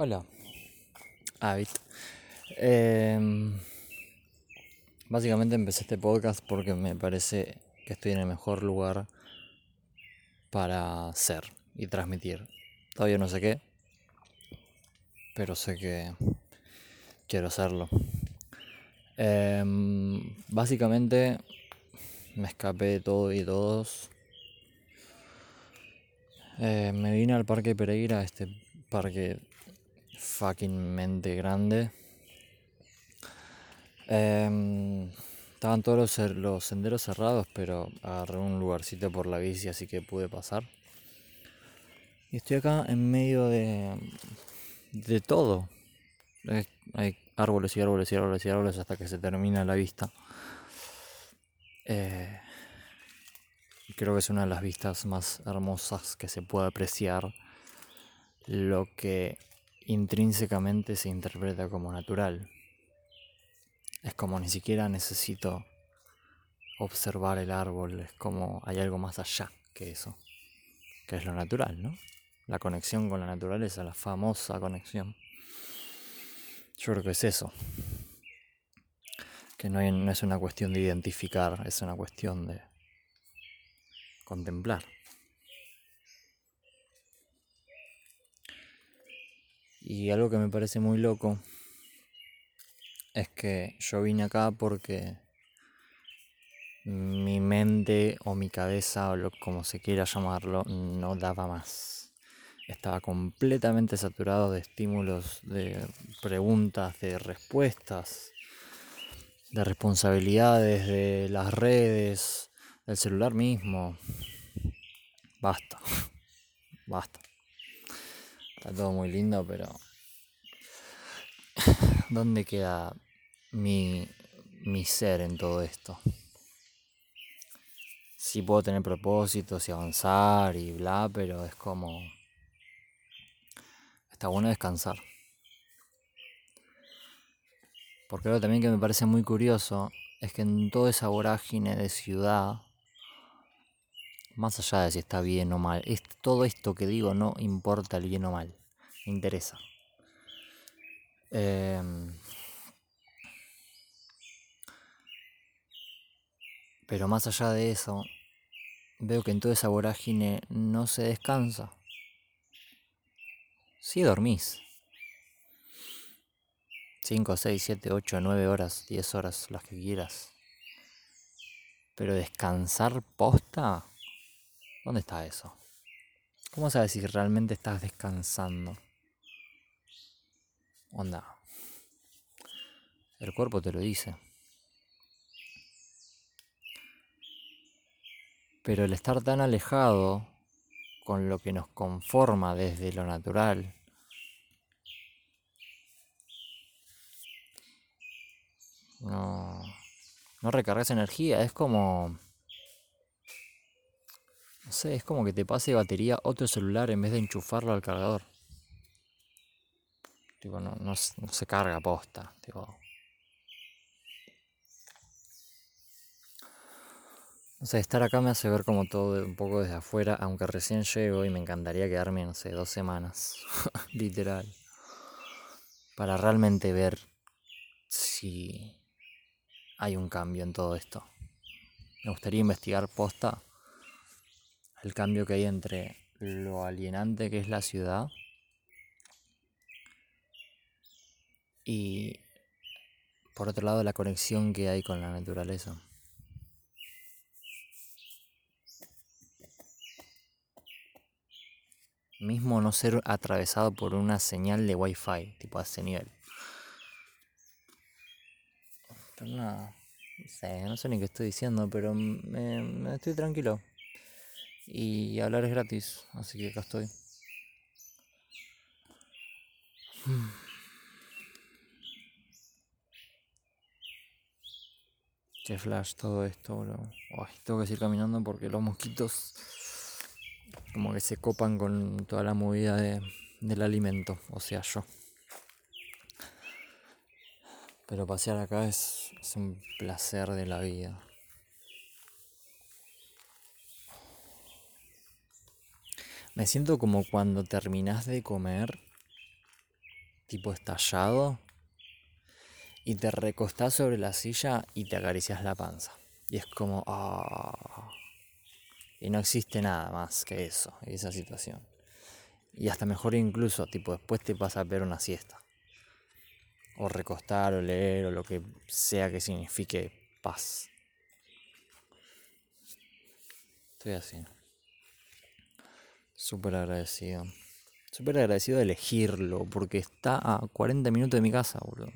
Hola, Avit. Em, básicamente empecé este podcast porque me parece que estoy en el mejor lugar para ser y transmitir. Todavía no sé qué, pero sé que quiero hacerlo. Em, básicamente me escapé de todo y todos. Eh, me vine al Parque Pereira, este parque fucking mente grande. Em, estaban todos los, senderos cerrados, pero agarré un lugarcito por la bici, así que pude pasar. Y estoy acá en medio de, de todo. hay árboles y árboles y árboles y árboles hasta que se termina la vista. Eh, creo que es una de las vistas más hermosas que se puede apreciar. Lo que intrínsecamente se interpreta como natural. Es como ni siquiera necesito observar el árbol, es como hay algo más allá que eso, que es lo natural, ¿no? La conexión con la naturaleza, la famosa conexión. Yo creo que es eso. Que no, no es una cuestión de identificar, es una cuestión de contemplar. Y algo que me parece muy loco es que yo vine acá porque mi mente o mi cabeza o lo, como se quiera llamarlo no daba más. Estaba completamente saturado de estímulos, de preguntas, de respuestas, de responsabilidades, de las redes, del celular mismo. Basta, basta. Está todo muy lindo, pero ¿dónde queda mi, mi ser en todo esto? Sí puedo tener propósitos y avanzar y bla, pero es como... Está bueno descansar. Porque algo también que me parece muy curioso es que en toda esa vorágine de ciudad, más allá de si está bien o mal, es, todo esto que digo no importa el bien o mal, me interesa. Em, pero más allá de eso, veo que en toda esa vorágine no se descansa. Sí dormís. 5, 6, 7, 8, 9 horas, 10 horas, las que quieras. Pero descansar posta ¿Dónde está eso? ¿Cómo sabes si realmente estás descansando? Onda. El cuerpo te lo dice. Pero el estar tan alejado con lo que nos conforma desde lo natural, no, no recargas energía, es como no sé, es como que te pase batería otro celular en vez de enchufarlo al cargador. Tipo, no, no, se carga posta. Tipo. No sé, estar acá me hace ver como todo un poco desde afuera, aunque recién llego y me encantaría quedarme, no sé, dos semanas, literal, para realmente ver si hay un cambio en todo esto. Me gustaría investigar posta el cambio que hay entre lo alienante que es la ciudad y por otro lado la conexión que hay con la naturaleza. Mismo no ser atravesado por una señal de wifi, tipo a ese nivel. no, sé, no sé ni qué estoy diciendo, pero me estoy tranquilo. Y hablar es gratis, así que acá estoy. Qué flash todo esto, bro. tengo que seguir caminando porque los mosquitos como que se copan con toda la movida de, del alimento, o sea, yo. Pero pasear acá es un placer de la vida. Me siento como cuando terminas de comer tipo estallado, y te recostás sobre la silla y te acaricias la panza. Y es como, ah. Y no existe nada más que eso, esa situación. Y hasta mejor incluso, tipo, después te vas a ver una siesta. O recostar, o leer, o lo que sea que signifique paz. Estoy así. Súper agradecido. Súper agradecido de elegirlo, porque está a 40 minutos de mi casa, boludo.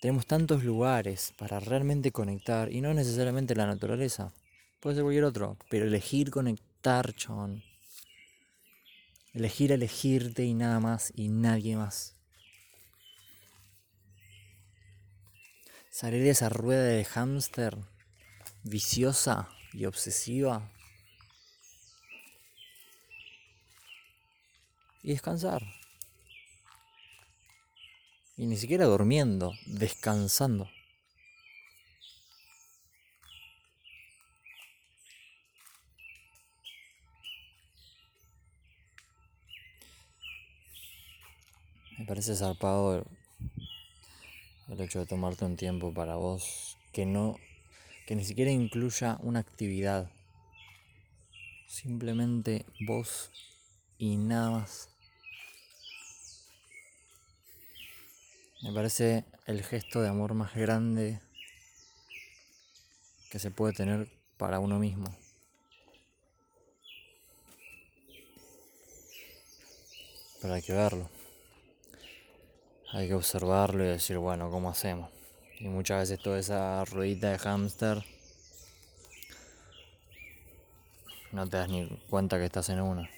Tenemos tantos lugares para realmente conectar, y no necesariamente la naturaleza. Puede ser cualquier otro, pero elegir conectar, chon. Elegir elegirte y nada más, y nadie más. Salir de esa rueda de hámster viciosa y obsesiva y descansar. Y ni siquiera durmiendo, descansando. Me parece zarpado el hecho de tomarte un tiempo para vos que no que ni siquiera incluya una actividad. Simplemente vos y nada más. Me parece el gesto de amor más grande que se puede tener para uno mismo. Pero hay que verlo. Hay que observarlo y decir, bueno, ¿cómo hacemos? Y muchas veces toda esa ruedita de hámster no te das ni cuenta que estás en una.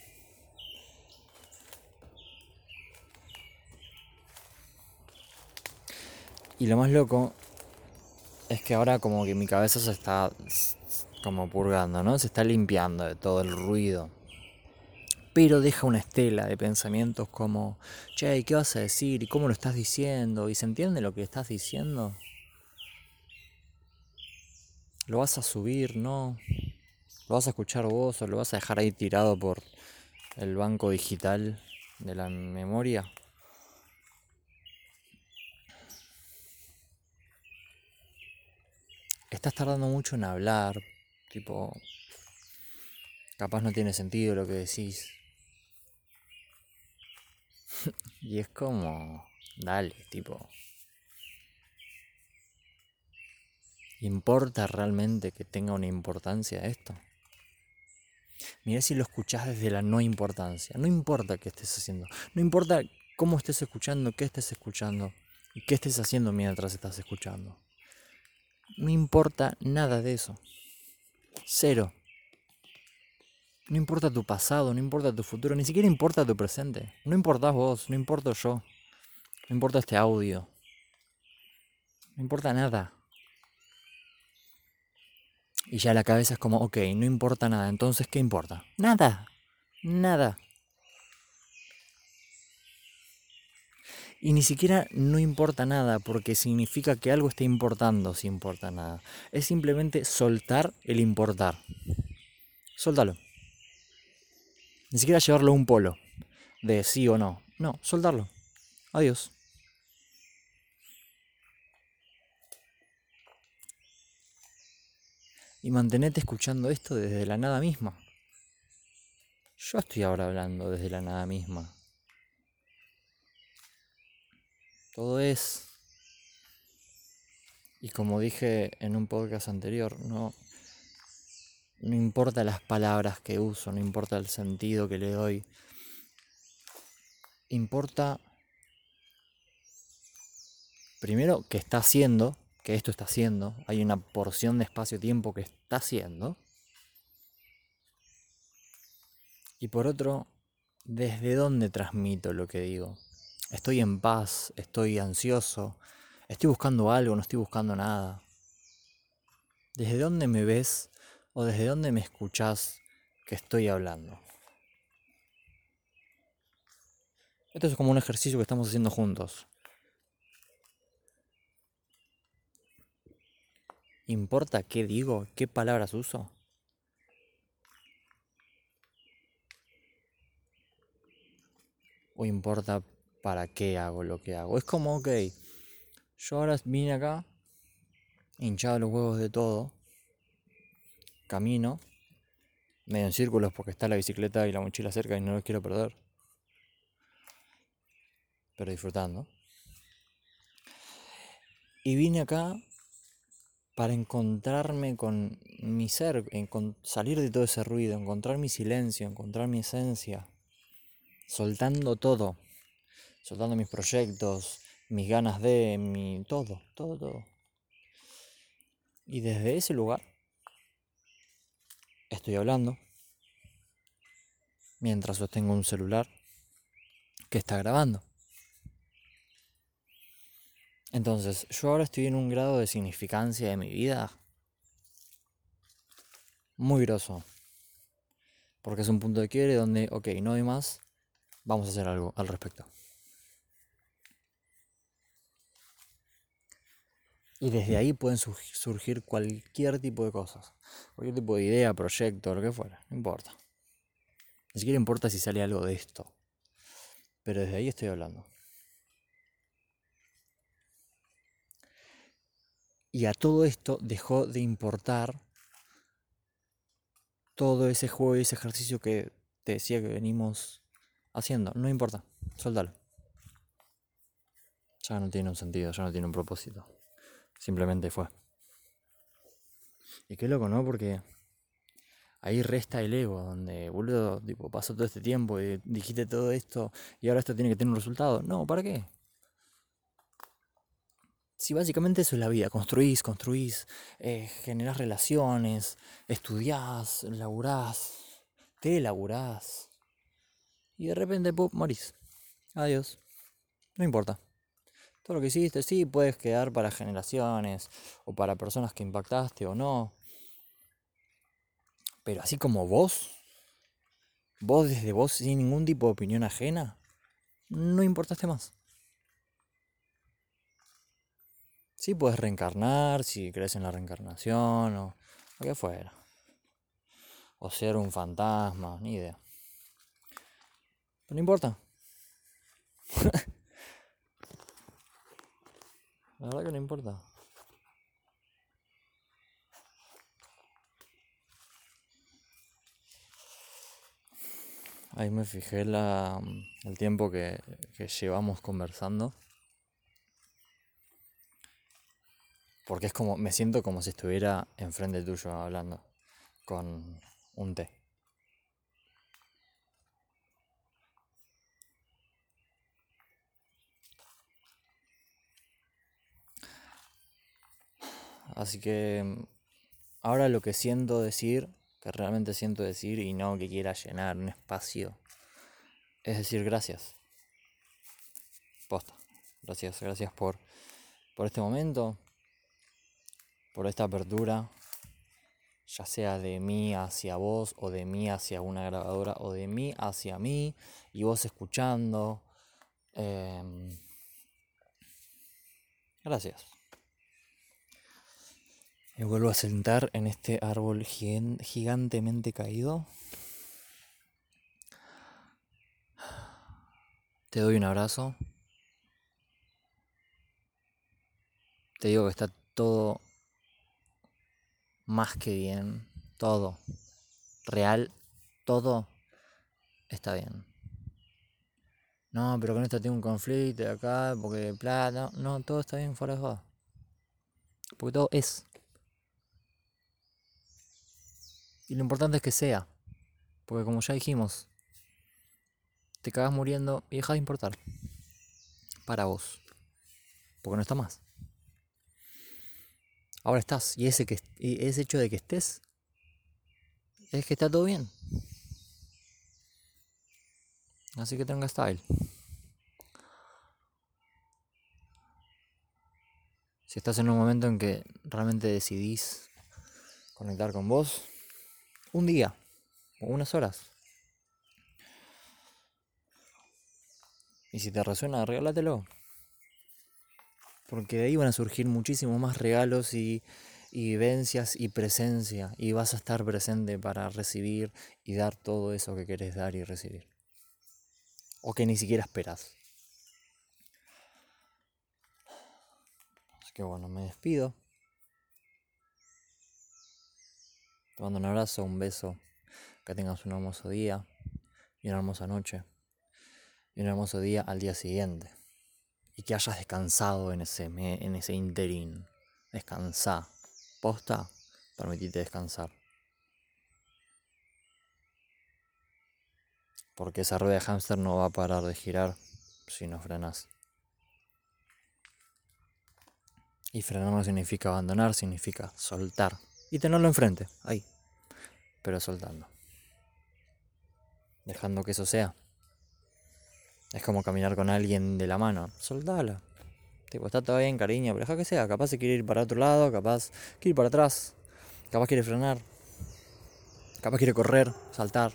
Y lo más loco es que ahora como que mi cabeza se está como purgando, ¿no? Se está limpiando de todo el ruido. Pero deja una estela de pensamientos como, che, ¿qué vas a decir? ¿Y cómo lo estás diciendo? ¿Y se entiende lo que estás diciendo? ¿Lo vas a subir? ¿No? ¿Lo vas a escuchar vos o lo vas a dejar ahí tirado por el banco digital de la memoria? Estás tardando mucho en hablar, tipo, capaz no tiene sentido lo que decís. y es como, dale, tipo, ¿Importa realmente que tenga una importancia esto? Mira si lo escuchás desde la no importancia. No importa qué estés haciendo. No importa cómo estés escuchando, qué estés escuchando y qué estés haciendo mientras estás escuchando. No importa nada de eso. Cero. No importa tu pasado, no importa tu futuro, ni siquiera importa tu presente. No importas vos, no importo yo. No importa este audio. No importa nada. Y ya la cabeza es como, ok, no importa nada, entonces ¿qué importa? Nada, nada. Y ni siquiera no importa nada, porque significa que algo está importando si importa nada. Es simplemente soltar el importar. Soltalo. Ni siquiera llevarlo a un polo de sí o no. No, soltarlo. Adiós. y mantenete escuchando esto desde la nada misma. Yo estoy ahora hablando desde la nada misma. Todo es, y como dije en un podcast anterior, no, no importa las palabras que uso, no importa el sentido que le doy, importa primero que está haciendo que esto está haciendo, hay una porción de espacio-tiempo que está haciendo. Y por otro, ¿desde dónde transmito lo que digo? Estoy en paz, estoy ansioso, estoy buscando algo, no estoy buscando nada. ¿Desde dónde me ves o desde dónde me escuchás que estoy hablando? Esto es como un ejercicio que estamos haciendo juntos. ¿Importa qué digo? ¿Qué palabras uso? ¿O importa para qué hago lo que hago. Es como, ok, yo ahora vine acá, hinchado los huevos de todo, camino, medio en círculos porque está la bicicleta y la mochila cerca y no los quiero perder. Pero disfrutando. Y vine acá para encontrarme con mi ser, salir de todo ese ruido, encontrar mi silencio, encontrar mi esencia, soltando todo, soltando mis proyectos, mis ganas de, mi todo, todo, todo. Y desde ese lugar estoy hablando mientras sostengo un celular que está grabando. Entonces, yo ahora estoy en un grado de significancia de mi vida muy grosso. Porque es un punto de quiebre donde, ok, no hay más, vamos a hacer algo al respecto. Y desde ahí pueden surgir cualquier tipo de cosas. Cualquier tipo de idea, proyecto, lo que fuera. No importa. Ni siquiera importa si sale algo de esto. Pero desde ahí estoy hablando. Y a todo esto dejó de importar todo ese juego y ese ejercicio que te decía que venimos haciendo. No importa, suéltalo. Ya no tiene un sentido, ya no tiene un propósito. Simplemente fue. Y qué loco, ¿no? Porque ahí resta el ego, donde, boludo, tipo, pasó todo este tiempo y dijiste todo esto y ahora esto tiene que tener un resultado. No, ¿para qué? Si básicamente eso es la vida, construís, construís, eh, generás relaciones, estudiás, laburás, te laburás. Y de repente, pum, morís. Adiós. No importa. Todo lo que hiciste, sí, puedes quedar para generaciones o para personas que impactaste o no. Pero así como vos, vos desde vos sin ningún tipo de opinión ajena, no importaste más. Sí puedes reencarnar, si crees en la reencarnación o lo que fuera. O ser un fantasma, ni idea. Pero no importa. La verdad que no importa. Ahí me fijé la, el tiempo que, que llevamos conversando. Porque es como, me siento como si estuviera enfrente tuyo hablando con un té. Así que ahora lo que siento decir, que realmente siento decir y no que quiera llenar un espacio, es decir gracias. Posta. Gracias, gracias por, por este momento, por esta apertura, ya sea de mí hacia vos o de mí hacia una grabadora o de mí hacia mí y vos escuchando. Em, gracias. Me vuelvo a sentar en este árbol gigantemente caído. Te doy un abrazo. Te digo que está todo más que bien. Todo. Real. Todo está bien. No, pero con esto tengo un conflicto acá, porque plata. No, todo está bien fuera de joda. Porque todo es. Y lo importante es que sea. Porque como ya dijimos, te cagas muriendo y dejas de importar. Para vos. Porque no está más. Ahora estás. Y ese, que, ese hecho de que estés es que está todo bien. Así que tenga style. Si estás en un momento en que realmente decidís conectar con vos, un día o unas horas. Y si te resuena, regálatelo. Porque de ahí van a surgir muchísimos más regalos y, y, vivencias y presencia. Y vas a estar presente para recibir y dar todo eso que querés dar y recibir. O que ni siquiera esperas. Así que bueno, me despido. Mando un abrazo, un beso. Que tengas un hermoso día y una hermosa noche. Y un hermoso día al día siguiente. Y que hayas descansado en ese, en ese interín. Descansá. Posta, permitite descansar. Porque esa rueda de hámster no va a parar de girar si no frenas. Y frenar no significa abandonar, significa soltar. Y tenerlo enfrente, ahí. Pero soltando. Dejando que eso sea. Es como caminar con alguien de la mano. Soltala. Tipo, está todo bien, cariño, pero deja que sea. Capaz se quiere ir para otro lado, capaz quiere ir para atrás. Capaz quiere frenar. Capaz quiere correr, saltar.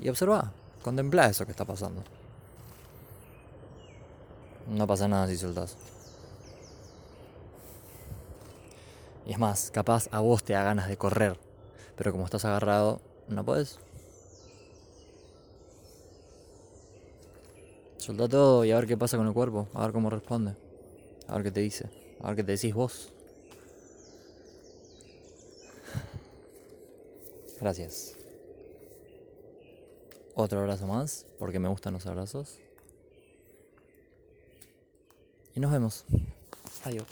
Y observa, contempla eso que está pasando. No pasa nada si soltás. Y es más, capaz a vos te da ganas de correr, pero como estás agarrado, no puedes. Soltá todo y a ver qué pasa con el cuerpo, a ver cómo responde, a ver qué te dice, a ver qué te decís vos. Gracias. Otro abrazo más, porque me gustan los abrazos. Y nos vemos. Adiós.